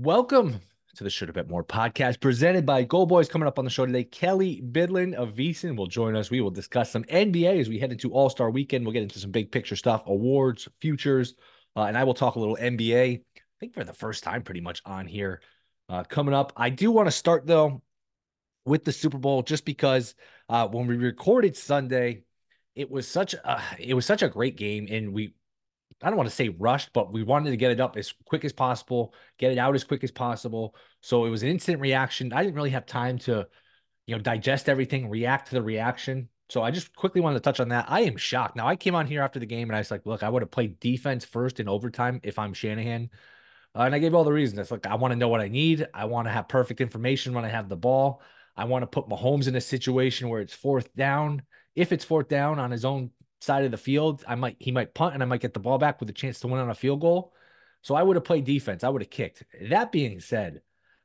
Welcome to the Shoulda Bet More podcast presented by Go Boys. Coming up on the show today, Kelley Bydlon of VSiN will join us. We will discuss some NBA as we head into All Star Weekend. We'll get into some big picture stuff, awards, futures, uh, and I will talk a little NBA. I think for the first time, pretty much on here. Uh, coming up, I do want to start though with the Super Bowl, just because uh, when we recorded Sunday, it was such a it was such a great game, and we I don't want to say rushed, but we wanted to get it up as quick as possible, get it out as quick as possible. So it was an instant reaction. I didn't really have time to, you know, digest everything, react to the reaction. So I just quickly wanted to touch on that. I am shocked. Now I came on here after the game and I was like, look, I would have played defense first in overtime if I'm Shanahan. Uh, and I gave all the reasons. It's like I want to know what I need. I want to have perfect information when I have the ball. I want to put Mahomes in a situation where it's fourth down. If it's fourth down on his own side of the field, I might he might punt and I might get the ball back with a chance to win on a field goal. So I would have played defense. I would have kicked. That being said,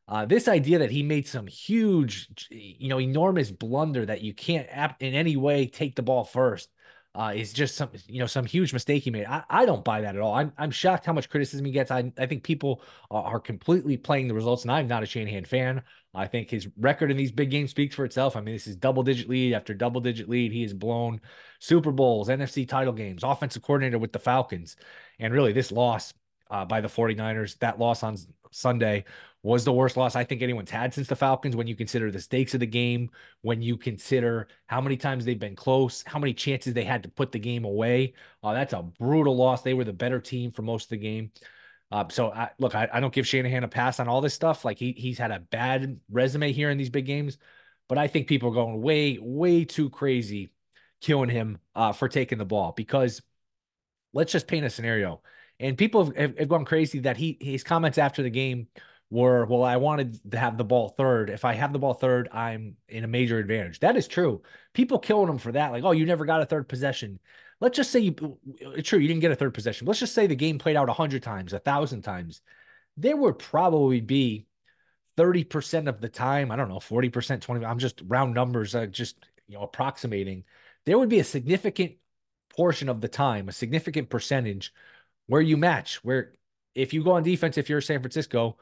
uh, this idea that he made some huge, you know, enormous blunder that you can't in any way take the ball first uh, is just some, you know, some huge mistake he made. I, I don't buy that at all. I'm, I'm shocked how much criticism he gets. I, I think people are, are completely playing the results, and I'm not a Shanahan fan. I think his record in these big games speaks for itself. I mean, this is double digit lead after double digit lead. He has blown Super Bowls, NFC title games, offensive coordinator with the Falcons. And really, this loss uh, by the 49ers, that loss on Sunday was the worst loss I think anyone's had since the Falcons when you consider the stakes of the game, when you consider how many times they've been close, how many chances they had to put the game away. Uh, that's a brutal loss. They were the better team for most of the game. Uh, so I, look, I, I, don't give Shanahan a pass on all this stuff. Like he he's had a bad resume here in these big games, but I think people are going way way too crazy, killing him uh, for taking the ball because let's just paint a scenario. And people have, have gone crazy that he his comments after the game were, well, I wanted to have the ball third. If I have the ball third, I'm in a major advantage. That is true. People killing them for that. Like, oh, you never got a third possession. Let's just say you, it's true, you didn't get a third possession. Let's just say the game played out a hundred times, a thousand times. There would probably be 30% of the time, I don't know, 40%, 20, I'm just round numbers, uh, just, you know, approximating. There would be a significant portion of the time, a significant percentage where you match, where if you go on defense, if you're San Francisco,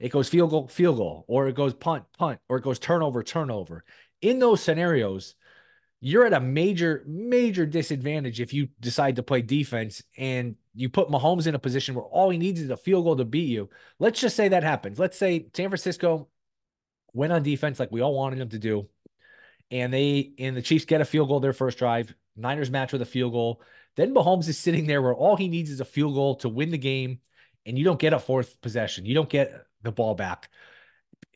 it goes field goal, field goal, or it goes punt, punt, or it goes turnover, turnover. In those scenarios, you're at a major, major disadvantage if you decide to play defense and you put Mahomes in a position where all he needs is a field goal to beat you. Let's just say that happens. Let's say San Francisco went on defense like we all wanted them to do, and they and the Chiefs get a field goal their first drive. Niners match with a field goal. Then Mahomes is sitting there where all he needs is a field goal to win the game, and you don't get a fourth possession. You don't get the ball back.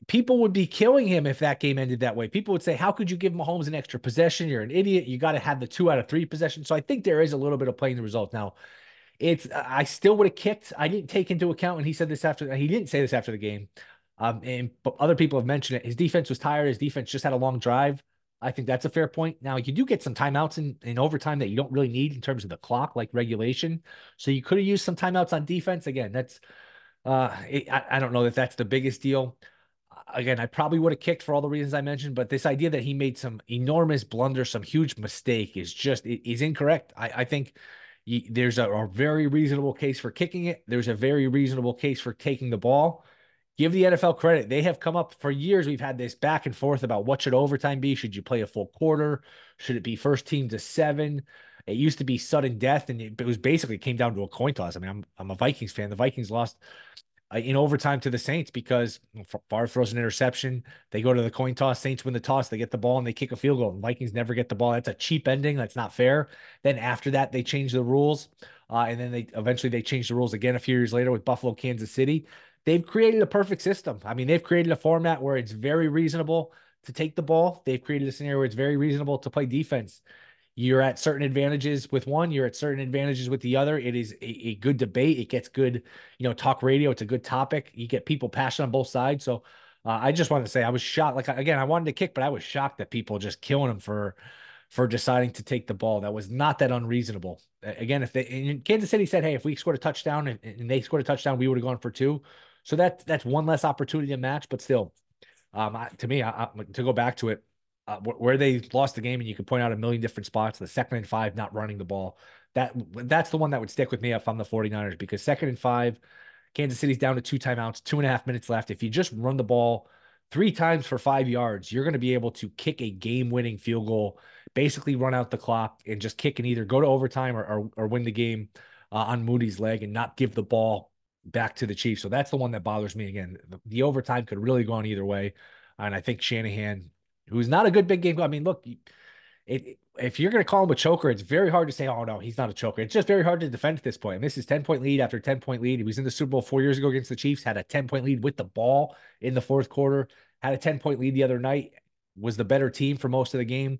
People would be killing him if that game ended that way. People would say, How could you give Mahomes an extra possession? You're an idiot. You got to have the two out of three possessions. So I think there is a little bit of playing the result. Now, it's I still would have kicked. I didn't take into account, and he said this after he didn't say this after the game. Um, and but other people have mentioned it. His defense was tired. His defense just had a long drive. I think that's a fair point. Now you do get some timeouts in, in overtime that you don't really need in terms of the clock, like regulation. So you could have used some timeouts on defense. Again, that's uh, it, I, I don't know that that's the biggest deal. Again, I probably would have kicked for all the reasons I mentioned, but this idea that he made some enormous blunder, some huge mistake is just is incorrect. I, I think there's a, a very reasonable case for kicking it. There's a very reasonable case for taking the ball. Give the NFL credit. They have come up for years. We've had this back and forth about what should overtime be. Should you play a full quarter? Should it be first team to seven? It used to be sudden death, and it, it was basically came down to a coin toss. I mean, I'm I'm a Vikings fan. The Vikings lost uh, in overtime to the Saints because Favre throws an interception. They go to the coin toss. Saints win the toss. They get the ball and they kick a field goal. And Vikings never get the ball. That's a cheap ending. That's not fair. Then after that, they change the rules, uh, and then they eventually they change the rules again a few years later with Buffalo, Kansas City. They've created a perfect system. I mean, they've created a format where it's very reasonable to take the ball. They've created a scenario where it's very reasonable to play defense. You're at certain advantages with one, you're at certain advantages with the other. It is a, a good debate. It gets good, you know, talk radio. It's a good topic. You get people passionate on both sides. So uh, I just wanted to say I was shocked. Like again, I wanted to kick, but I was shocked that people just killing him for for deciding to take the ball. That was not that unreasonable. Again, if they in Kansas City said, "Hey, if we scored a touchdown and, and they scored a touchdown, we would have gone for two. So that that's one less opportunity to match. But still, um, I, to me, I, I, to go back to it, uh, where they lost the game, and you can point out a million different spots. The second and five, not running the ball. That that's the one that would stick with me if I'm the 49ers because second and five, Kansas City's down to two timeouts, two and a half minutes left. If you just run the ball three times for five yards, you're going to be able to kick a game winning field goal, basically run out the clock and just kick and either go to overtime or, or, or win the game uh, on Moody's leg and not give the ball back to the Chiefs. So that's the one that bothers me. Again, the, the overtime could really go on either way. And I think Shanahan, who's not a good big game, I mean, look, it, if you're going to call him a choker, it's very hard to say, oh, no, he's not a choker. It's just very hard to defend at this point. And this is 10 point lead after 10 point lead. He was in the Super Bowl four years ago against the Chiefs, had a 10 point lead with the ball in the fourth quarter, had a 10 point lead the other night, was the better team for most of the game.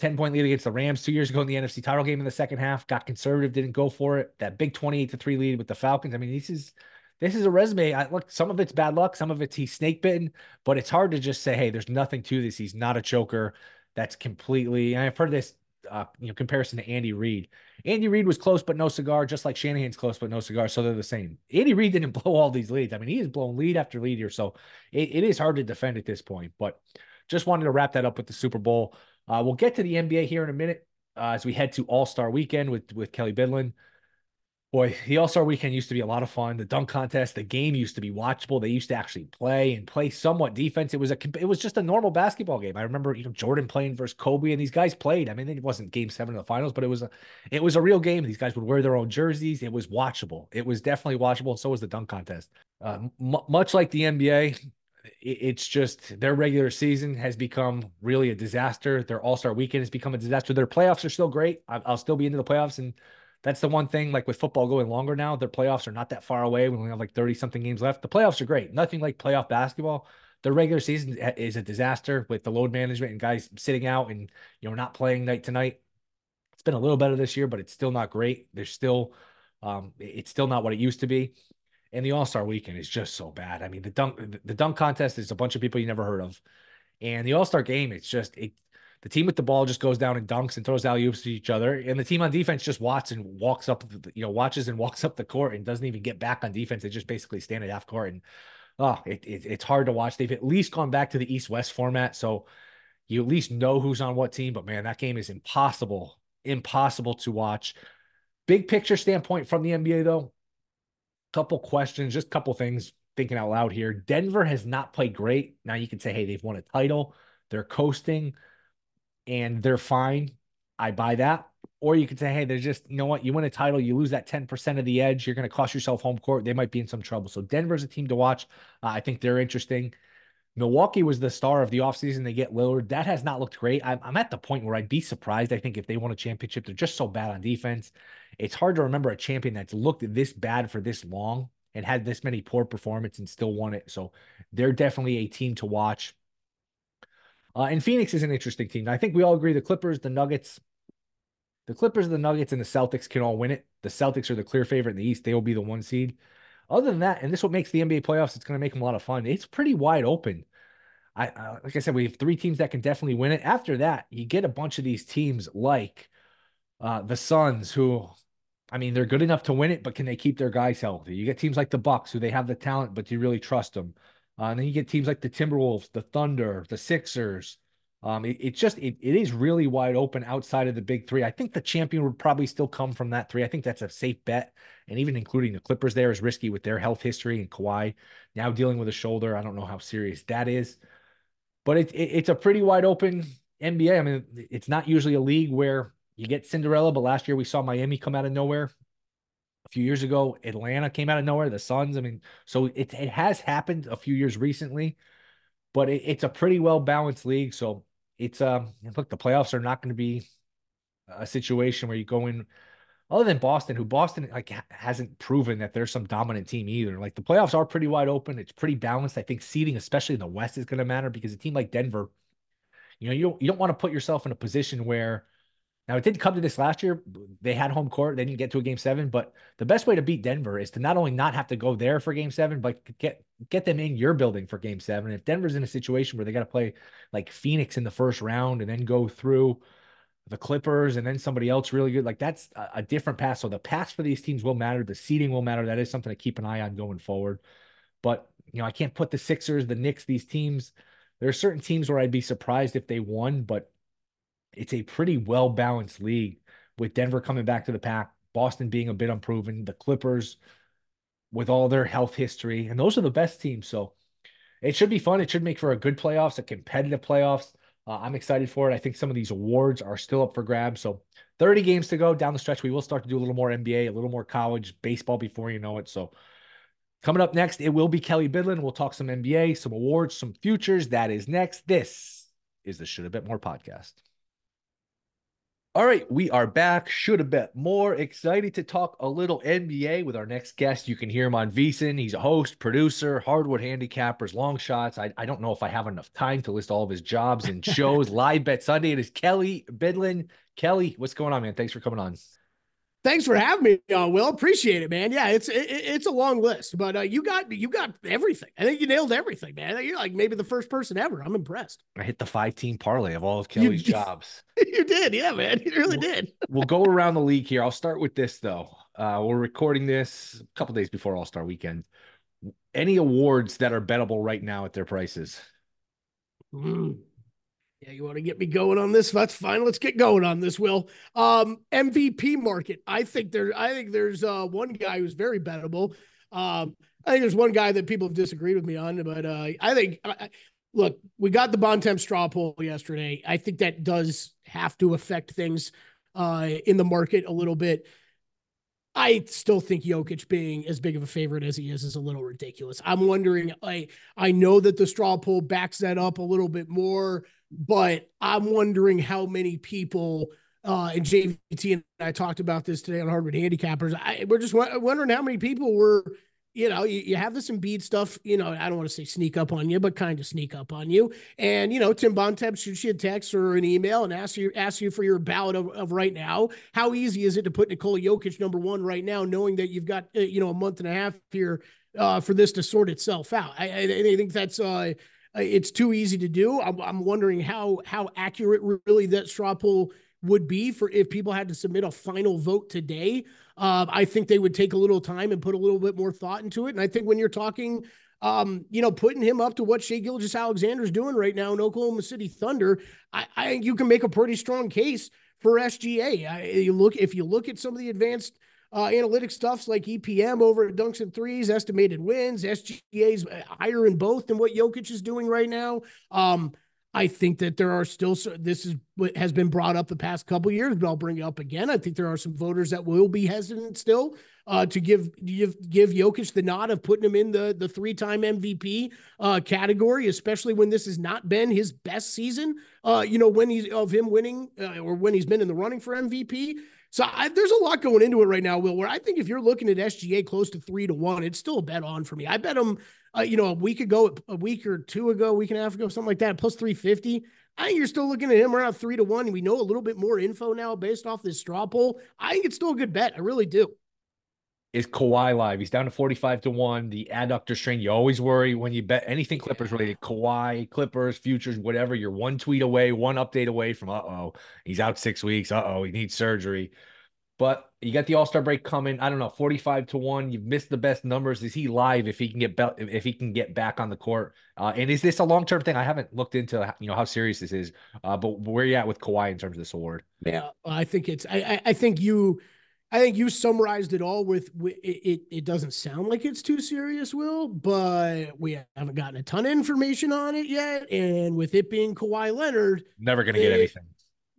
10 point lead against the Rams two years ago in the NFC title game in the second half, got conservative, didn't go for it. That big 28 to 3 lead with the Falcons. I mean, this is this is a resume. I, look, some of it's bad luck, some of it's he's snake bitten, but it's hard to just say, hey, there's nothing to this. He's not a choker. That's completely. I've heard this uh, you know comparison to Andy Reid. Andy Reid was close but no cigar, just like Shanahan's close but no cigar. So they're the same. Andy Reid didn't blow all these leads. I mean, he has blown lead after lead here, so it, it is hard to defend at this point. But just wanted to wrap that up with the Super Bowl. Uh, we'll get to the NBA here in a minute uh, as we head to All Star Weekend with with Kelley Bydlon. Boy, the All Star Weekend used to be a lot of fun. The dunk contest, the game used to be watchable. They used to actually play and play somewhat defense. It was a it was just a normal basketball game. I remember you know Jordan playing versus Kobe, and these guys played. I mean, it wasn't Game Seven of the finals, but it was a it was a real game. These guys would wear their own jerseys. It was watchable. It was definitely watchable. So was the dunk contest. Uh, m- much like the NBA, it's just their regular season has become really a disaster. Their All Star weekend has become a disaster. Their playoffs are still great. I'll still be into the playoffs, and that's the one thing. Like with football going longer now, their playoffs are not that far away. We only have like thirty something games left. The playoffs are great. Nothing like playoff basketball. The regular season is a disaster with the load management and guys sitting out and you know not playing night to night. It's been a little better this year, but it's still not great. There's still, um, it's still not what it used to be and the All Star Weekend is just so bad. I mean, the dunk the dunk contest is a bunch of people you never heard of, and the All Star game it's just it. The team with the ball just goes down and dunks and throws alley oops to each other, and the team on defense just watches and walks up, you know, watches and walks up the court and doesn't even get back on defense. They just basically stand at half court, and oh, it, it it's hard to watch. They've at least gone back to the East West format, so you at least know who's on what team. But man, that game is impossible, impossible to watch. Big picture standpoint from the NBA though, couple questions, just a couple things thinking out loud here. Denver has not played great. Now you can say, hey, they've won a title, they're coasting, and they're fine. I buy that. Or you could say, hey, they're just, you know what, you win a title, you lose that 10% of the edge, you're going to cost yourself home court. They might be in some trouble. So Denver's a team to watch. Uh, I think they're interesting. Milwaukee was the star of the offseason. They get Lillard. That has not looked great. I'm, I'm at the point where I'd be surprised. I think if they won a championship, they're just so bad on defense. It's hard to remember a champion that's looked this bad for this long and had this many poor performance and still won it. So they're definitely a team to watch. Uh, and Phoenix is an interesting team. I think we all agree the Clippers, the Nuggets, the Clippers, the Nuggets, and the Celtics can all win it. The Celtics are the clear favorite in the East. They will be the one seed. Other than that, and this what makes the NBA playoffs, it's going to make them a lot of fun. It's pretty wide open. I like I said, we have three teams that can definitely win it. After that, you get a bunch of these teams like uh, the Suns, who, I mean, they're good enough to win it, but can they keep their guys healthy? You get teams like the Bucks, who they have the talent, but do you really trust them? Uh, and then you get teams like the Timberwolves, the Thunder, the Sixers. Um, it, it just it, it is really wide open outside of the big three. I think the champion would probably still come from that three. I think that's a safe bet, and even including the Clippers there is risky with their health history and Kawhi now dealing with a shoulder. I don't know how serious that is but it, it, it's a pretty wide open NBA. I mean, it's not usually a league where you get Cinderella, but last year we saw Miami come out of nowhere. A few years ago, Atlanta came out of nowhere. The Suns. I mean, so it it has happened a few years recently, but it, it's a pretty well balanced league. So it's um look, the playoffs are not going to be a situation where you go in other than Boston, who Boston like hasn't proven that there's some dominant team either. Like the playoffs are pretty wide open. It's pretty balanced. I think seeding, especially in the West, is going to matter because a team like Denver, you know, you don't, you don't want to put yourself in a position where now it didn't come to this last year. They had home court. They didn't get to a game seven, but the best way to beat Denver is to not only not have to go there for game seven, but get get them in your building for game seven. If Denver's in a situation where they got to play like Phoenix in the first round and then go through the Clippers and then somebody else really good. Like that's a, a different pass. So the pass for these teams will matter. The seeding will matter. That is something to keep an eye on going forward. But you know, I can't put the Sixers, the Knicks, these teams. There are certain teams where I'd be surprised if they won, but it's a pretty well balanced league with Denver coming back to the pack, Boston being a bit unproven, the Clippers with all their health history, and those are the best teams. So it should be fun. It should make for a good playoffs, a competitive playoffs. Uh, I'm excited for it. I think some of these awards are still up for grabs. So 30 games to go down the stretch. We will start to do a little more NBA, a little more college baseball before you know it. So coming up next, it will be Kelley Bydlon. We'll talk some NBA, some awards, some futures. That is next. This is the Shoulda Bet More podcast. All right, we are back. Should have bet more. Excited to talk a little NBA with our next guest. You can hear him on VSiN. He's a host, producer, hardwood handicappers, long shots. I, I don't know if I have enough time to list all of his jobs and shows. Live Bet Sunday. It is Kelley Bydlon. Kelley, what's going on, man? Thanks for coming on. Thanks for having me on, Will. Appreciate it, man. Yeah, it's it, it's a long list, but uh, you got you got everything. I think you nailed everything, man. You're like maybe the first person ever. I'm impressed. I hit the five team parlay of all of Kelley's you, jobs. You did, yeah, man. You really we'll, did. we'll go around the league here. I'll start with this though. Uh, we're recording this a couple days before All Star Weekend. Any awards that are bettable right now at their prices? Mm. Yeah, you want to get me going on this? That's fine. Let's get going on this. Will um, MVP market? I think there. I think there's uh, one guy who's very bettable. Um, I think there's one guy that people have disagreed with me on, but uh, I think. I, look, we got the Bontemps straw poll yesterday. I think that does have to affect things uh, in the market a little bit. I still think Jokic being as big of a favorite as he is is a little ridiculous. I'm wondering. I I know that the straw poll backs that up a little bit more but I'm wondering how many people uh, and JVT and I talked about this today on Hardwood Handicappers. I, we're just wondering how many people were, you know, you, you have this Embiid stuff, you know, I don't want to say sneak up on you, but kind of sneak up on you. And, you know, Tim Bontemps shoots you a text or an email and asks you, asks you for your ballot of, of right now. How easy is it to put Nikola Jokic number one right now, knowing that you've got, uh, you know, a month and a half here uh, for this to sort itself out? I, I, I think that's, uh, it's too easy to do. I'm, I'm wondering how how accurate really that straw poll would be for if people had to submit a final vote today. Uh, I think they would take a little time and put a little bit more thought into it. And I think when you're talking, um, you know, putting him up to what Shai Gilgeous-Alexander's doing right now in Oklahoma City Thunder, I, I think you can make a pretty strong case for SGA. I, you look if you look at some of the advanced uh, analytic stuffs like EPM over at Dunks and Threes, estimated wins. SGA's higher in both than what Jokic is doing right now. Um, I think that there are still this is what has been brought up the past couple years, but I'll bring it up again. I think there are some voters that will be hesitant still uh, to give give give Jokic the nod of putting him in the the three time MVP uh, category, especially when this has not been his best season. Uh, you know, when he's of him winning uh, or when he's been in the running for MVP. So I, there's a lot going into it right now, Will. Where I think if you're looking at SGA close to three to one, it's still a bet on for me. I bet him, uh, you know, a week ago, a week or two ago, a week and a half ago, something like that, plus three fifty. I think you're still looking at him around three to one. We know a little bit more info now based off this straw poll. I think it's still a good bet. I really do. Is Kawhi live? He's down to 45 to 1. The adductor strain, you always worry when you bet anything Clippers related, Kawhi, Clippers, futures, whatever. You're one tweet away, one update away from uh oh, he's out six weeks. Uh oh, he needs surgery. But you got the All Star break coming. I don't know, 45 to 1. You've missed the best numbers. Is he live if he can get be- if he can get back on the court? Uh, and is this a long term thing? I haven't looked into you know how serious this is. Uh, but where you at with Kawhi in terms of this award? Yeah, I think it's I I think you I think you summarized it all with, with it, it, it. doesn't sound like it's too serious, Will, but we haven't gotten a ton of information on it yet. And with it being Kawhi Leonard, never going to get anything.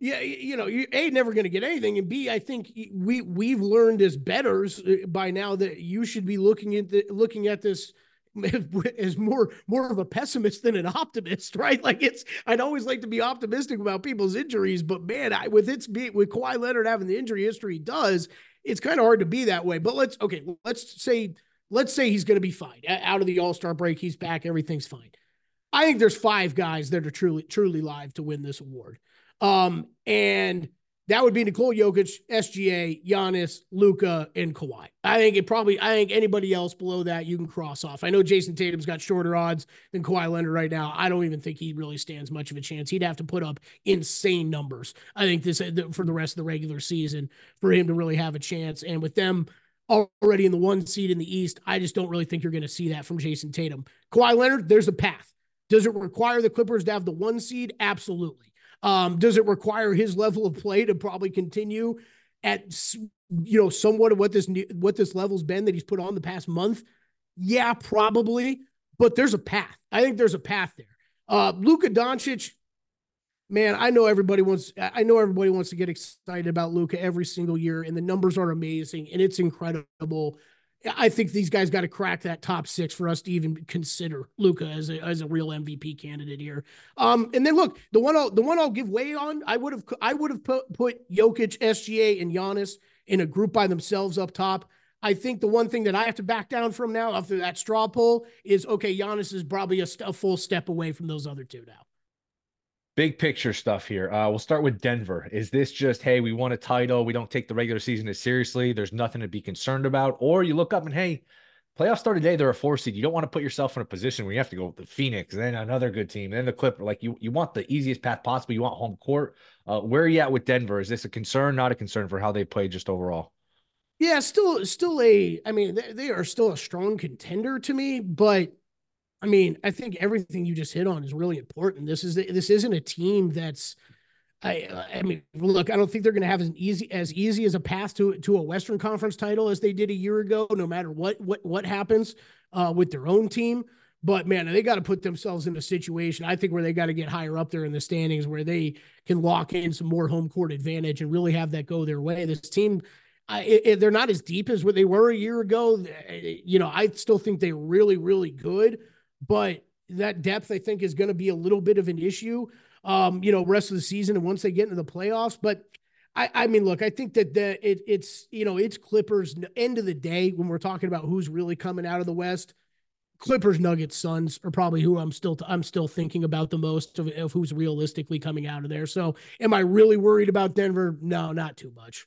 Yeah, you know, you a never going to get anything, and b I think we we've learned as betters uh, by now that you should be looking at the, looking at this as more more of a pessimist than an optimist, right? Like it's I'd always like to be optimistic about people's injuries, but man, I with its be with Kawhi Leonard having the injury history he does, it's kind of hard to be that way. But let's okay, let's say let's say he's going to be fine out of the All Star break. He's back, everything's fine. I think there's five guys that are truly truly live to win this award, um, and that would be Nikola Jokic, SGA, Giannis, Luka, and Kawhi. I think it probably, I think anybody else below that you can cross off. I know Jayson Tatum's got shorter odds than Kawhi Leonard right now. I don't even think he really stands much of a chance. He'd have to put up insane numbers. I think this for the rest of the regular season for him to really have a chance. And with them already in the one seed in the East, I just don't really think you're going to see that from Jayson Tatum. Kawhi Leonard, there's a path. Does it require the Clippers to have the one seed? Absolutely. Um, does it require his level of play to probably continue at you know, somewhat of what this what this level's been that he's put on the past month? Yeah, probably. But there's a path. I think there's a path there. Uh, Luka Doncic, man, I know everybody wants. I know everybody wants to get excited about Luka every single year, and the numbers are amazing, and it's incredible. I think these guys got to crack that top six for us to even consider Luka as a as a real MVP candidate here. Um, and then look, the one I'll, the one I'll give way on, I would have I would have put put Jokic, SGA, and Giannis in a group by themselves up top. I think the one thing that I have to back down from now after that straw poll is okay. Giannis is probably a, a full step away from those other two now. Big picture stuff here. Uh, we'll start with Denver. Is this just, hey, we won a title. We don't take the regular season as seriously. There's nothing to be concerned about. Or you look up and, hey, playoffs start today. They're a four seed. You don't want to put yourself in a position where you have to go with the Phoenix, then another good team, then the Clipper. Like you, you want the easiest path possible. You want home court. Uh, where are you at with Denver? Is this a concern, not a concern for how they play just overall? Yeah, still, still a. I mean, they, they are still a strong contender to me, but I mean, I think everything you just hit on is really important. This is this isn't a team that's I I mean, look, I don't think they're going to have as easy as easy as a path to to a Western Conference title as they did a year ago. No matter what what what happens uh, with their own team, but man, they got to put themselves in a situation. I think where they got to get higher up there in the standings, where they can lock in some more home court advantage and really have that go their way. This team. I, they're not as deep as what they were a year ago. You know, I still think they're really, really good but that depth I think is going to be a little bit of an issue. Um, you know, rest of the season and once they get into the playoffs. But I, I mean, look, I think that the it, it's you know it's Clippers. End of the day, when we're talking about who's really coming out of the West, Clippers, Nuggets, Suns are probably who I'm still I'm still thinking about the most of, of who's realistically coming out of there. So, am I really worried about Denver? No, not too much.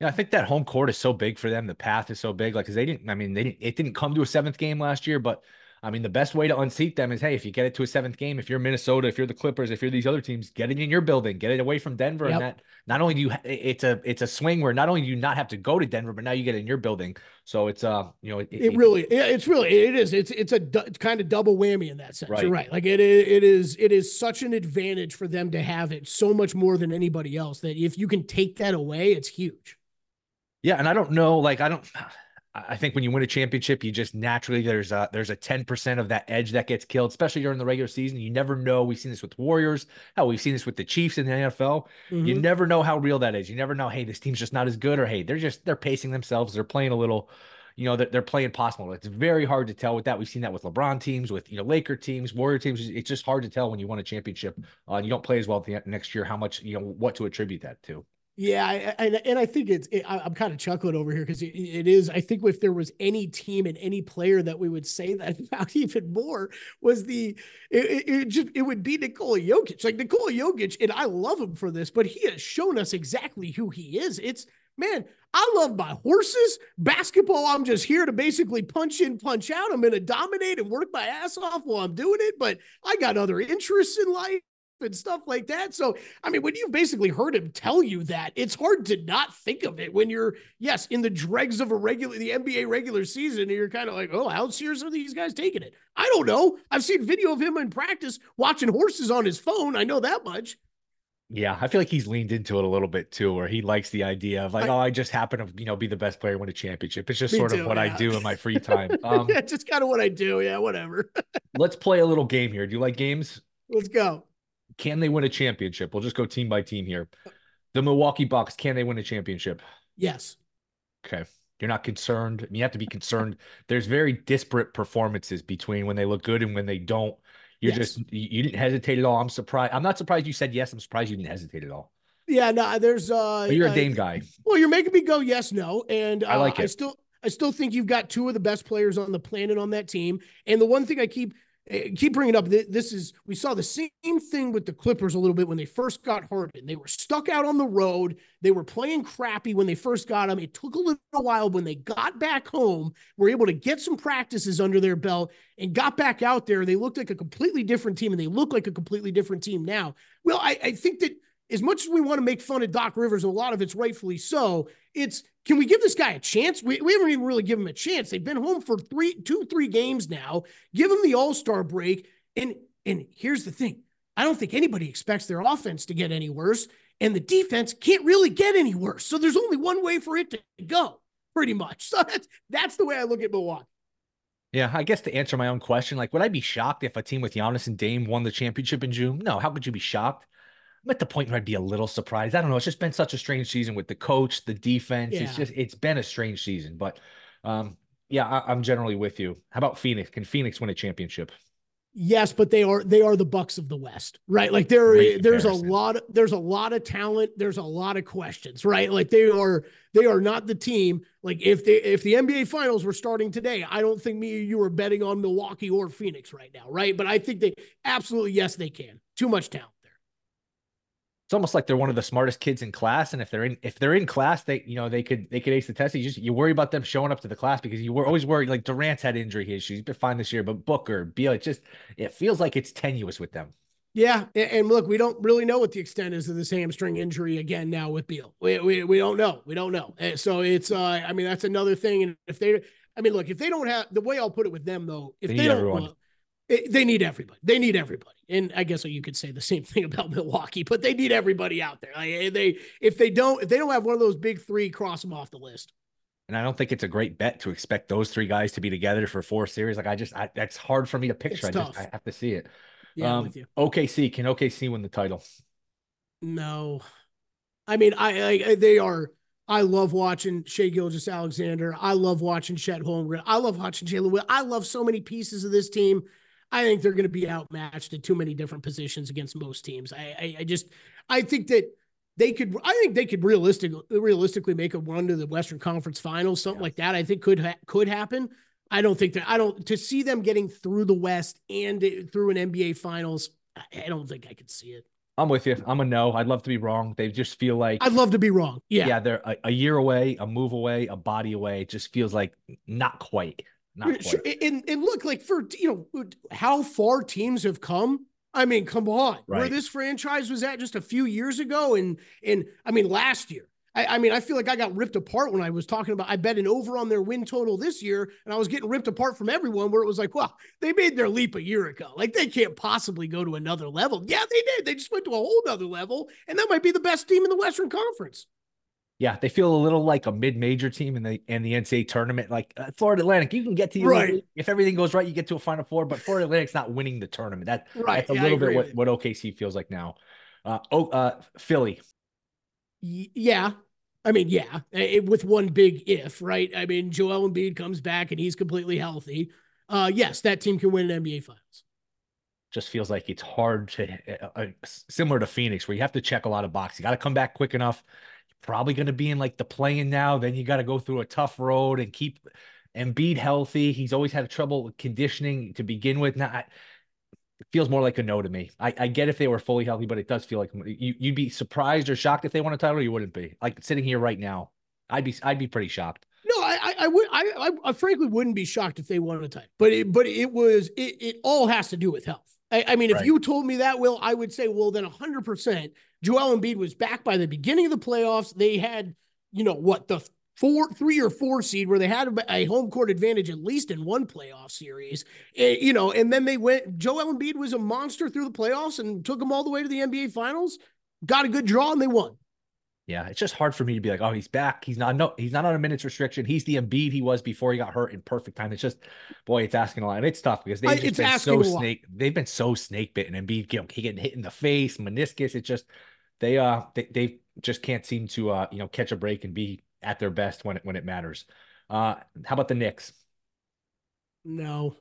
Yeah, I think that home court is so big for them. The path is so big, like because they didn't. I mean, they didn't. It didn't come to a seventh game last year, but I mean, the best way to unseat them is, hey, if you get it to a seventh game, if you're Minnesota, if you're the Clippers, if you're these other teams, get it in your building, get it away from Denver, yep. and that not only do you, it's a it's a swing where not only do you not have to go to Denver, but now you get it in your building. So it's uh, you know, it, it, it really, it's really, it is, it's it's a it's kind of double whammy in that sense. Right. You're right. Like it it is it is such an advantage for them to have it so much more than anybody else that if you can take that away, it's huge. Yeah, and I don't know, like I don't I think when you win a championship, you just naturally there's a there's a 10% of that edge that gets killed, especially during the regular season. You never know. We've seen this with Warriors. Hell, we've seen this with the Chiefs in the NFL. Mm-hmm. You never know how real that is. You never know, hey, this team's just not as good, or hey, they're just they're pacing themselves, they're playing a little, you know, they're, they're playing possible. It's very hard to tell with that. We've seen that with LeBron teams, with you know, Laker teams, Warrior teams. It's just hard to tell when you won a championship. Uh, you don't play as well the next year, how much, you know, what to attribute that to. Yeah, I, and I think it's. It, I'm kind of chuckling over here because it, it is. I think if there was any team and any player that we would say that about even more was the. It, it, just it would be Nikola Jokic. Like Nikola Jokic, and I love him for this, but he has shown us exactly who he is. It's man, I love my horses. Basketball, I'm just here to basically punch in, punch out. I'm going to dominate and work my ass off while I'm doing it. But I got other interests in life and stuff like that. So, I mean, when you've basically heard him tell you that, it's hard to not think of it when you're, yes, in the dregs of a regular, the NBA regular season, and you're kind of like, oh, how serious are these guys taking it? I don't know. I've seen video of him in practice watching horses on his phone. I know that much. Yeah, I feel like he's leaned into it a little bit too, where he likes the idea of like, I, oh, I just happen to, you know, be the best player, win a championship. It's just sort too, of what yeah. I do in my free time. Um, yeah, just kind of what I do. Yeah, whatever. let's play a little game here. Do you like games? Let's go. Can they win a championship? We'll just go team by team here. The Milwaukee Bucks, can they win a championship? Yes. Okay. You're not concerned. You have to be concerned. There's very disparate performances between when they look good and when they don't. You're yes. just you didn't hesitate at all. I'm surprised. I'm not surprised you said yes. I'm surprised you didn't hesitate at all. Yeah, no, there's uh but you're a Dame uh, guy. Well, you're making me go yes, no. And uh, I like it. I still I still think you've got two of the best players on the planet on that team. And the one thing I keep Eh, keep bringing up this is we saw the same thing with the Clippers a little bit when they first got Harden. They were stuck out on the road. They were playing crappy when they first got him. It took a little while when they got back home, were able to get some practices under their belt and got back out there. They looked like a completely different team and they look like a completely different team now. Well, I, I think that as much as we want to make fun of Doc Rivers, a lot of it's rightfully so. It's can we give this guy a chance? We, we haven't even really given him a chance. They've been home for three, two, three games now. Give him the All Star break. And and here's the thing: I don't think anybody expects their offense to get any worse. and the defense can't really get any worse. So there's only one way for it to go, pretty much. So that's that's the way I look at Milwaukee. Yeah, I guess to answer my own question, like, would I be shocked if a team with Giannis and Dame won the championship in June? No. How could you be shocked? I'm at the point where I'd be a little surprised. I don't know. It's just been such a strange season with the coach, the defense. Yeah. It's just it's been a strange season. But um, yeah, I, I'm generally with you. How about Phoenix? Can Phoenix win a championship? Yes, but they are they are the Bucks of the West, right? Like there there's a lot of, there's a lot of talent, there's a lot of questions, right? Like they are they are not the team. Like if they if the NBA finals were starting today, I don't think me or you are betting on Milwaukee or Phoenix right now, right? But I think they absolutely yes they can. Too much talent it's almost like they're one of the smartest kids in class. And if they're in if they're in class, they you know they could they could ace the test. You just you worry about them showing up to the class because you were always worried. Like Durant's had injury issues. He's been fine this year, but Booker, Beal, it just it feels like it's tenuous with them. Yeah, and look, we don't really know what the extent is of this hamstring injury again now with Beal. We we, we don't know. We don't know. So it's uh I mean that's another thing. And if they I mean look, if they don't have the way I'll put it with them though, if they, they don't they need everybody. They need everybody. And I guess you could say the same thing about Milwaukee, but they need everybody out there. Like they if they don't if they don't have one of those big 3, cross them off the list. And I don't think it's a great bet to expect those three guys to be together for four series. Like I just I, that's hard for me to picture. I just I have to see it. Yeah, um, with you. OKC can OKC win the title? No, I mean I, I they are. I love watching Shai Gilgeous-Alexander. I love watching Chet Holmgren. I love watching Jalen Will. I love so many pieces of this team. I think they're going to be outmatched at too many different positions against most teams. I, I, I just, I think that they could, I think they could realistically, realistically make a run to the Western Conference Finals, something like that. I think could ha- could happen. I don't think that I don't to see them getting through the West and through an NBA Finals. I don't think I could see it. I'm with you. I'm a no. I'd love to be wrong. They just feel like I'd love to be wrong. Yeah, yeah. They're a, a year away, a move away, a body away. It just feels like not quite. Not sure. And, and look, like for you know how far teams have come. I mean, come on, right. where this franchise was at just a few years ago, and and I mean last year. I, I, mean, I feel like I got ripped apart when I was talking about I bet an over on their win total this year, and I was getting ripped apart from everyone where it was like, well, they made their leap a year ago. Like they can't possibly go to another level. Yeah, they did. They just went to a whole nother level, and that might be the best team in the Western Conference yeah, they feel a little like a mid-major team in the in the NCAA tournament. Like uh, Florida Atlantic, you can get to your right if everything goes right, you get to a Final Four. But Florida Atlantic's not winning the tournament. That right. that's a yeah, little bit what, what, OKC feels like now. Uh, oh, uh, Philly. Yeah, I mean, yeah, it, with one big if, right? I mean, Joel Embiid comes back and he's completely healthy. Uh, yes, that team can win an NBA Finals. Just feels like it's hard to, uh, uh, similar to Phoenix, where you have to check a lot of boxes. You got to come back quick enough probably going to be in like the playing now. Then you got to go through a tough road and keep Embiid healthy. He's always had trouble with conditioning to begin with. Now, I, it feels more like a no to me. I, I, get if they were fully healthy, but it does feel like you, you'd be surprised or shocked if they won a title. you wouldn't be like sitting here right now. I'd be I'd be pretty shocked. No, I I would I, I, frankly wouldn't be shocked if they won a title. But it, but it was it, it all has to do with health. I, I mean, if right. you told me that, Will, I would say, well, then 100%. Joel Embiid was back by the beginning of the playoffs. They had, you know, what, the four, three or four seed where they had a home court advantage at least in one playoff series, and, you know, and then they went, Joel Embiid was a monster through the playoffs and took them all the way to the NBA finals, got a good draw and they won. Yeah, it's just hard for me to be like, oh, he's back. He's not no, he's not on a minutes restriction. He's the Embiid he was before he got hurt in perfect time. It's just, boy, it's asking a lot, and it's tough because they've just been so snake. They've been so snake bitten. Embiid, you know, he getting hit in the face, meniscus. It's just they uh they, they just can't seem to uh you know catch a break and be at their best when it when it matters. Uh, how about the Knicks? No,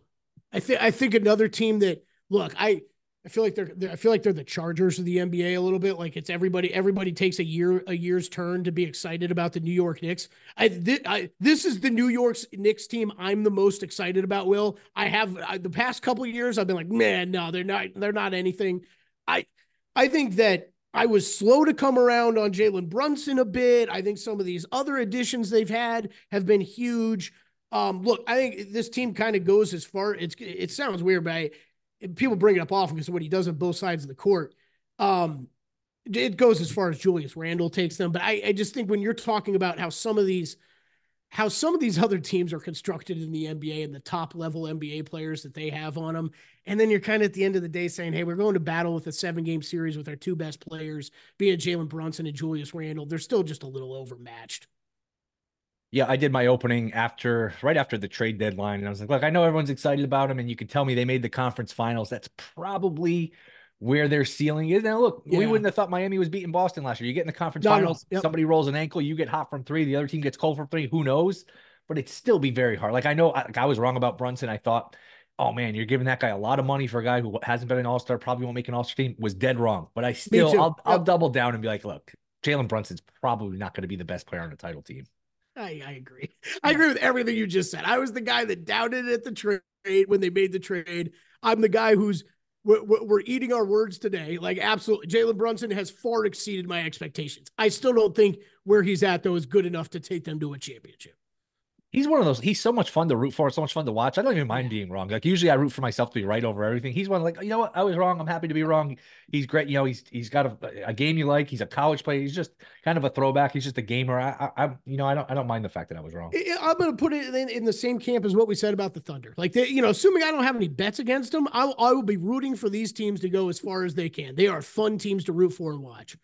I think I think another team that look I I feel like they're, they're, I feel like they're the Chargers of the NBA a little bit. Like it's everybody everybody takes a year a year's turn to be excited about the New York Knicks. I, th- I this is the New York Knicks team I'm the most excited about. Will I have I, the past couple years I've been like, man, no, they're not they're not anything. I I think that I was slow to come around on Jalen Brunson a bit. I think some of these other additions they've had have been huge. Um, look, I think this team kind of goes as far. It's it sounds weird, but I, people bring it up often because of what he does on both sides of the court. Um, it goes as far as Julius Randle takes them, but I, I just think when you're talking about how some of these how some of these other teams are constructed in the NBA and the top level NBA players that they have on them. And then you're kind of at the end of the day saying, hey, we're going to battle with a seven game series with our two best players, being Jalen Brunson and Julius Randle. They're still just a little overmatched. Yeah, I did my opening after right after the trade deadline. And I was like, look, I know everyone's excited about them, and you can tell me they made the conference finals. That's probably where their ceiling is. Now, look, yeah. we wouldn't have thought Miami was beating Boston last year. You get in the conference no, finals, no. Yep. somebody rolls an ankle, you get hot from three, the other team gets cold from three. Who knows? But it'd still be very hard. Like I know I, I was wrong about Brunson. I thought, oh man, you're giving that guy a lot of money for a guy who hasn't been an All Star, probably won't make an All Star team. Was dead wrong. But I still, I'll, yep. I'll double down and be like, look, Jalen Brunson's probably not going to be the best player on the title team. I, I agree. I agree with everything you just said. I was the guy that doubted it at the trade when they made the trade. I'm the guy who's we're, we're, eating our words today. Like, absolutely. Jalen Brunson has far exceeded my expectations. I still don't think where he's at, though, is good enough to take them to a championship he's one of those. He's so much fun to root for. So much fun to watch. I don't even mind being wrong. Like usually, I root for myself to be right over everything. He's one like you know what? I was wrong. I'm happy to be wrong. He's great. You know, he's he's got a, a game you like. He's a college player. He's just kind of a throwback. He's just a gamer. I, I, I you know, I don't I don't mind the fact that I was wrong. I'm going to put it in, in the same camp as what we said about the Thunder. Like they, you know, assuming I don't have any bets against them, I, I will be rooting for these teams to go as far as they can. They are fun teams to root for and watch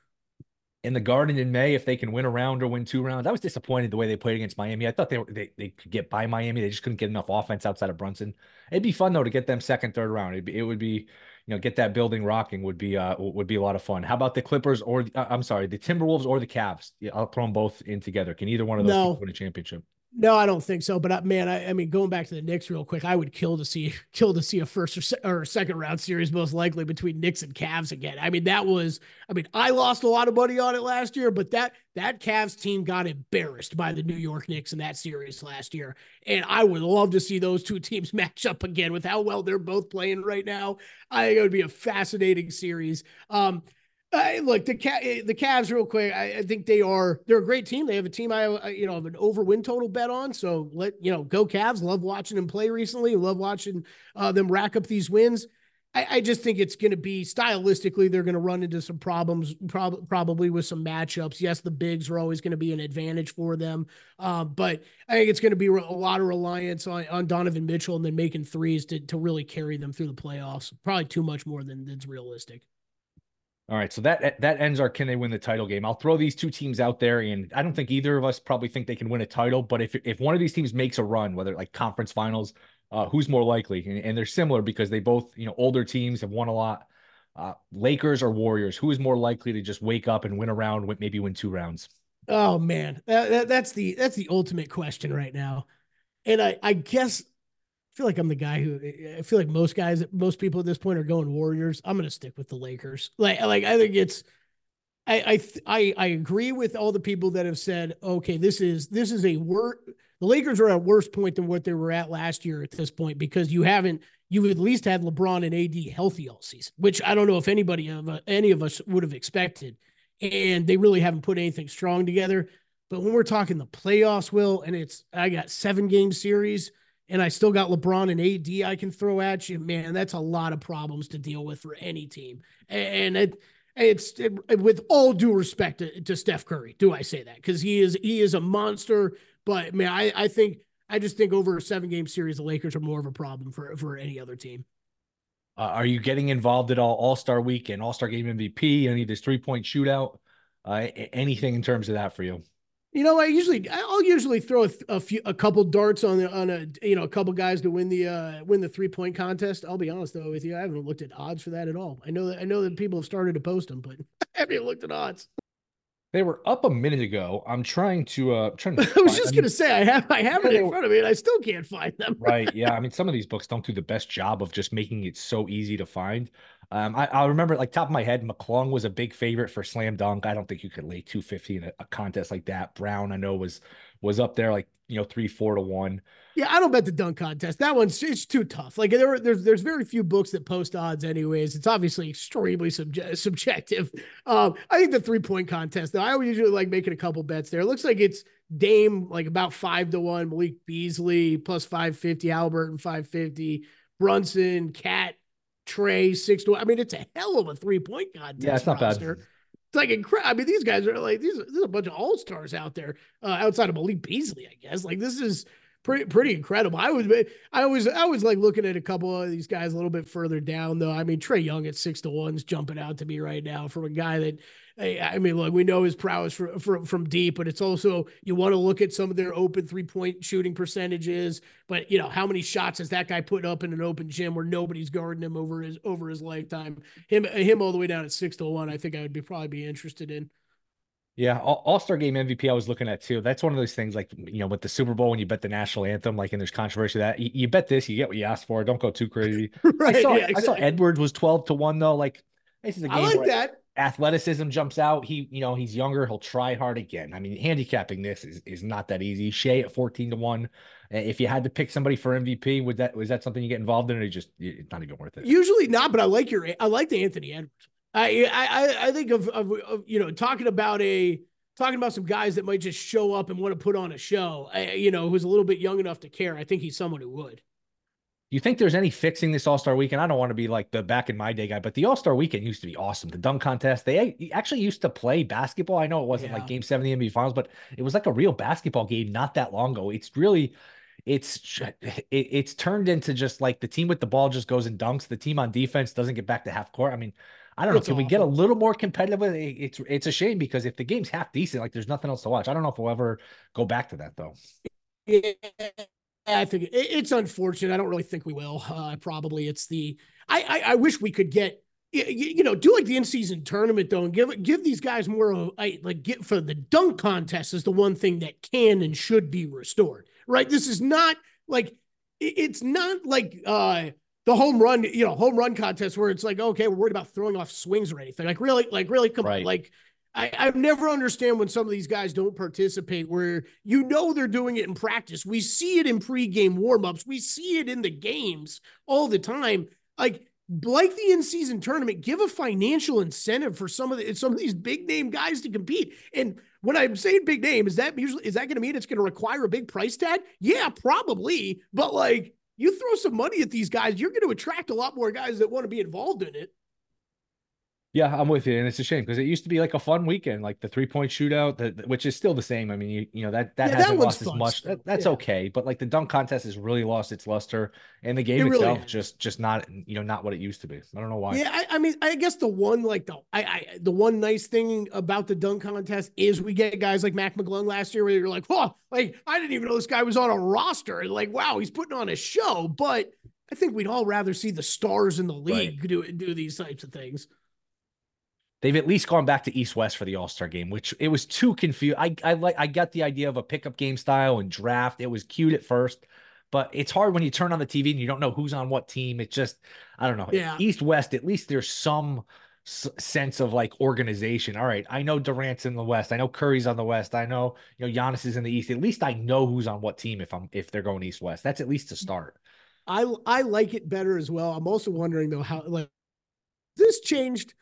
in the Garden in May if they can win a round or win two rounds. I was disappointed the way they played against Miami. I thought they were, they, they could get by Miami. They just couldn't get enough offense outside of Brunson. It'd be fun though to get them second, third round. It'd be, it would be, you know, get that building rocking would be uh would be a lot of fun. How about the Clippers or uh, I'm sorry, the Timberwolves or the Cavs? Yeah, I'll throw them both in together. Can either one of those no. win a championship? No, I don't think so. But I, man, I, I, mean, going back to the Knicks real quick, I would kill to see kill to see a first or, se- or second round series most likely between Knicks and Cavs again. I mean, that was. I mean, I lost a lot of money on it last year, but that that Cavs team got embarrassed by the New York Knicks in that series last year, and I would love to see those two teams match up again with how well they're both playing right now. I think it would be a fascinating series. Um, uh, look, the the Cavs, real quick. I, I, think they are they're a great team. They have a team I you know have an over win total bet on. So let you know go Cavs. Love watching them play recently. Love watching uh, them rack up these wins. I, I just think it's going to be stylistically they're going to run into some problems, prob- probably with some matchups. Yes, the bigs are always going to be an advantage for them, uh, but I think it's going to be a lot of reliance on, on Donovan Mitchell and then making threes to to really carry them through the playoffs. Probably too much more than than's realistic. All right, so that that ends our can they win the title game. I'll throw these two teams out there, and I don't think either of us probably think they can win a title. But if if one of these teams makes a run, whether like conference finals, uh, who's more likely? And, and, they're similar because they both, you know, older teams have won a lot. Uh, Lakers or Warriors, who is more likely to just wake up and win a round, maybe win two rounds? Oh man, that, that, that's the that's the ultimate question right now, and I I guess feel like I'm the guy who I feel like most guys, most people at this point are going Warriors. I'm to stick with the Lakers. Like, like I think it's, I, I, I, agree with all the people that have said, okay, this is this is a worse. The Lakers are at worse point than what they were at last year at this point because you haven't you've at least had LeBron and AD healthy all season, which I don't know if anybody of uh, any of us would have expected, and they really haven't put anything strong together. But when we're talking the playoffs, will and it's I got seven game series and I still got LeBron and AD I can throw at you, man, that's a lot of problems to deal with for any team. And it, it's it, with all due respect to, to, Steph Curry, do I say that? Because he is he is a monster. But man, I, I think I just think over a seven game series, the Lakers are more of a problem for for any other team. Uh, are you getting involved at all All Star Weekend, All Star Game MVP, any of this three point shootout, uh, anything in terms of that for you? You know, I usually I'll usually throw a, a, few a couple darts on the on a you know a couple guys to win the uh win the three point contest. I'll be honest though with you, I haven't looked at odds for that at all. I know that I know that people have started to post them, but I haven't looked at odds. They were up a minute ago. I'm trying to uh trying to I was just gonna say I have I have it in front of me and I still can't find them. right. Yeah. I mean some of these books don't do the best job of just making it so easy to find. Um, I, I remember like top of my head, McClung was a big favorite for slam dunk. I don't think you could lay 250 in a, a, contest like that. Brown, I know was was up there like you know three, four to one. Yeah, I don't bet the dunk contest. That one's it's too tough. Like there, there's there's very few books that post odds, anyways. It's obviously extremely subje- subjective. Um, I think the three point contest though, I would usually like making a couple bets there. It looks like it's Dame like about five to one, Malik Beasley plus five fifty, Albert and five fifty, Brunson, Cat Trae six to. I mean, it's a hell of a three point contest. Yeah, it's not roster. bad. It's like incredible. I mean, these guys are like these. There's a bunch of all stars out there uh, outside of Malik Beasley, I guess. Like this is pretty pretty incredible. I was I was I was like looking at a couple of these guys a little bit further down though. I mean, Trae Young at six to one's jumping out to me right now from a guy that I mean, look, we know his prowess from, from, from deep, but it's also you want to look at some of their open three point shooting percentages. But you know, how many shots has that guy put up in an open gym where nobody's guarding him over his over his lifetime? Him him all the way down at six to one. I think I would be probably be interested in. Yeah, All Star Game MVP I was looking at too. That's one of those things like you know with the Super Bowl when you bet the national anthem, like and there's controversy that you, you bet this, you get what you asked for. Don't go too crazy. right. I saw, yeah, exactly. I saw Edwards was twelve to one though. Like this is a game. I like that athleticism jumps out. He, you know, he's younger. He'll try hard again. I mean, handicapping this is, is not that easy. Shai at 14 to 1. Eh, if you had to pick somebody for MVP, would that was that something you get involved in or just it's not even worth it? Usually not, but I like your I like the Anthony Edwards. I I I think of, of, of you know talking about a talking about some guys that might just show up and want to put on a show. I, you know, who's a little bit young enough to care. I think he's someone who would you think there's any fixing this All Star weekend? I don't want to be like the back in my day guy, but the All Star weekend used to be awesome. The dunk contest, they actually used to play basketball. I know it wasn't yeah. like Game Seven of the NBA Finals, but it was like a real basketball game not that long ago. It's really, it's it, it's turned into just like the team with the ball just goes and dunks. The team on defense doesn't get back to half court. I mean, I don't know. It's can awful. we get a little more competitive with it? It's it's a shame because if the game's half decent, like there's nothing else to watch. I don't know if we'll ever go back to that though. Yeah, I think it's unfortunate. I don't really think we will. Uh, probably it's the. I, I, I wish we could get you, you know do like the in season tournament though and give give these guys more of I, like get for the dunk contest is the one thing that can and should be restored. Right. This is not like it's not like uh the home run you know home run contest where it's like okay we're worried about throwing off swings or anything like really like really come right. like I, I've never understand when some of these guys don't participate where you know they're doing it in practice. We see it in pregame warmups. We see it in the games all the time. Like like the in-season tournament, give a financial incentive for some of the some of these big name guys to compete. And when I'm saying big name, is that usually is that going to mean it's going to require a big price tag? Yeah, probably. But like you throw some money at these guys, you're going to attract a lot more guys that want to be involved in it. Yeah, I'm with you, and it's a shame because it used to be like a fun weekend, like the three point shootout, which is still the same. I mean, you you know that that yeah, hasn't that lost as much. That, that's yeah. okay, but like the dunk contest has really lost its luster, and the game it itself really just just not you know not what it used to be. I don't know why. Yeah, I, I, mean, I guess the one like the I, I the one nice thing about the dunk contest is we get guys like Mac McClung last year where you're like, oh, like I didn't even know this guy was on a roster, and like wow, he's putting on a show. But I think we'd all rather see the stars in the league right. do do these types of things they've at least gone back to East West for the All Star game, which it was too confused. I I like I got the idea of a pickup game style and draft. It was cute at first, but it's hard when you turn on the TV and you don't know who's on what team. It just I don't know. Yeah. East West, at least there's some s- sense of like organization. All right, I know Durant's in the West. I know Curry's on the West. I know you know Giannis is in the East. At least I know who's on what team if I'm if they're going East West. That's at least to mm-hmm. start. I I like it better as well. I'm also wondering though how like this changed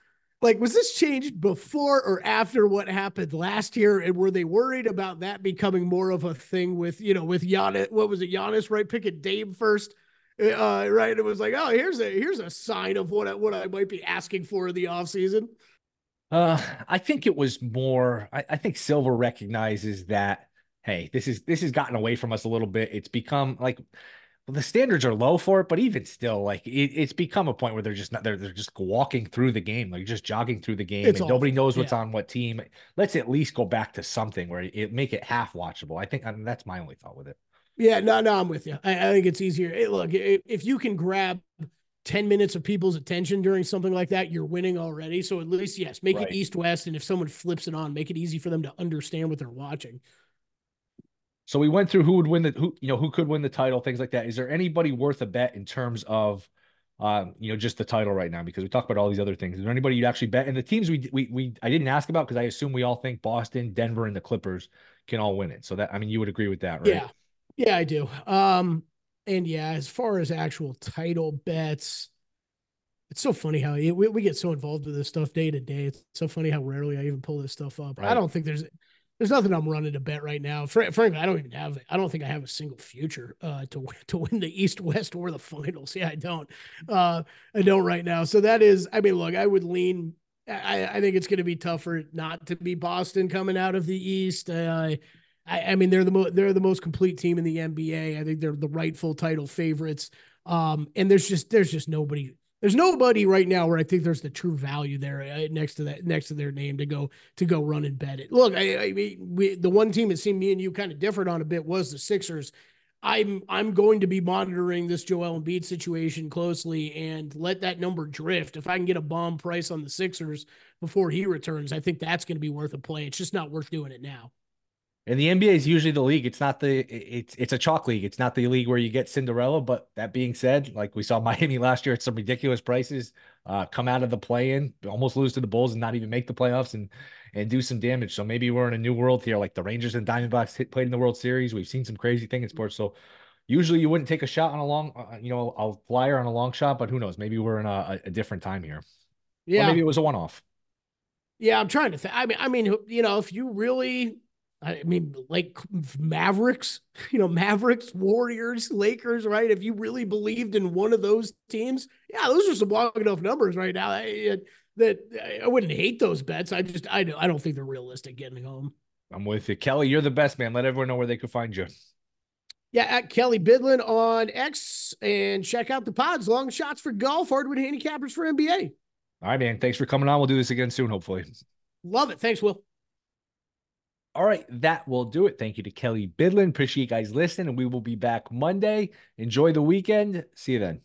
like was this changed before or after what happened last year? And were they worried about that becoming more of a thing with you know with Giannis what was it Giannis right? Picking Dame first. Uh, right? It was like oh here's a here's a sign of what I, what I might be asking for in the offseason. Uh I think it was more I, I think Silver recognizes that hey this is this has gotten away from us a little bit. It's become like the standards are low for it, but even still, like it, it's become a point where they're just not they're they're just walking through the game, like just jogging through the game, it's and awful. nobody knows what's yeah. on what team. Let's at least go back to something where it make it half watchable. I think I mean, that's my only thought with it. Yeah, no, no, I'm with you. I, I think it's easier. Hey, look, if you can grab 10 minutes of people's attention during something like that, you're winning already. So at least, yes, make right. it east west. And if someone flips it on, make it easy for them to understand what they're watching. So we went through who would win the who you know who could win the title, things like that. Is there anybody worth a bet in terms of um, you know, just the title right now because we talked about all these other things. Is there anybody you'd actually bet? And the teams we we we I didn't ask about because I assume we all think Boston, Denver, and the Clippers can all win it. So that I mean, you would agree with that, right? Yeah, yeah, I do. Um, and yeah, as far as actual title bets, it's so funny how we, we get so involved with this stuff day to day. It's so funny how rarely I even pull this stuff up. Right. I don't think there's there's nothing I'm running to bet right now. Fr- frankly, I don't even have. I don't think I have a single future uh, to to win the East, West, or the finals. Yeah, I don't. Uh, I don't right now. So that is. I mean, look, I would lean. I, I think it's going to be tougher not to be Boston coming out of the East. Uh, I, I mean, they're the mo- they're the most complete team in the NBA. I think they're the rightful title favorites. Um, and there's just there's just nobody there's nobody right now where I think there's the true value there uh, next to that next to their name to go to go run and bet it. Look, I, I mean, we, the one team that seemed me and you kind of different on a bit was the Sixers. I'm I'm going to be monitoring this Joel Embiid situation closely and let that number drift. If I can get a bomb price on the Sixers before he returns, I think that's going to be worth a play. It's just not worth doing it now. And the NBA is usually the league. It's not the it's it's a chalk league. It's not the league where you get Cinderella. But that being said, like we saw Miami last year at some ridiculous prices, uh, come out of the play in, almost lose to the Bulls and not even make the playoffs and and do some damage. So maybe we're in a new world here, like the Rangers and Diamondbacks hit, played in the World Series. We've seen some crazy thing in sports. So usually you wouldn't take a shot on a long, uh, you know, a flyer on a long shot. But who knows? Maybe we're in a, a different time here. Yeah, or maybe it was a one off. Yeah, I'm trying to think. I mean, I mean, you know, if you really I mean, like Mavericks, you know, Mavericks, Warriors, Lakers, right? If you really believed in one of those teams, yeah, those are some long enough numbers right now that I wouldn't hate those bets. I just, I, I don't think they're realistic getting home. I'm with you. Kelley, you're the best, man. Let everyone know where they can find you. Yeah, at Kelley Bydlon on X and check out the pods, long shots for golf, hardwood handicappers for NBA. All right, man. Thanks for coming on. We'll do this again soon, hopefully. Love it. Thanks, Will. All right, that will do it. Thank you to Kelley Bydlon. Appreciate you guys listening, and we will be back Monday. Enjoy the weekend. See you then.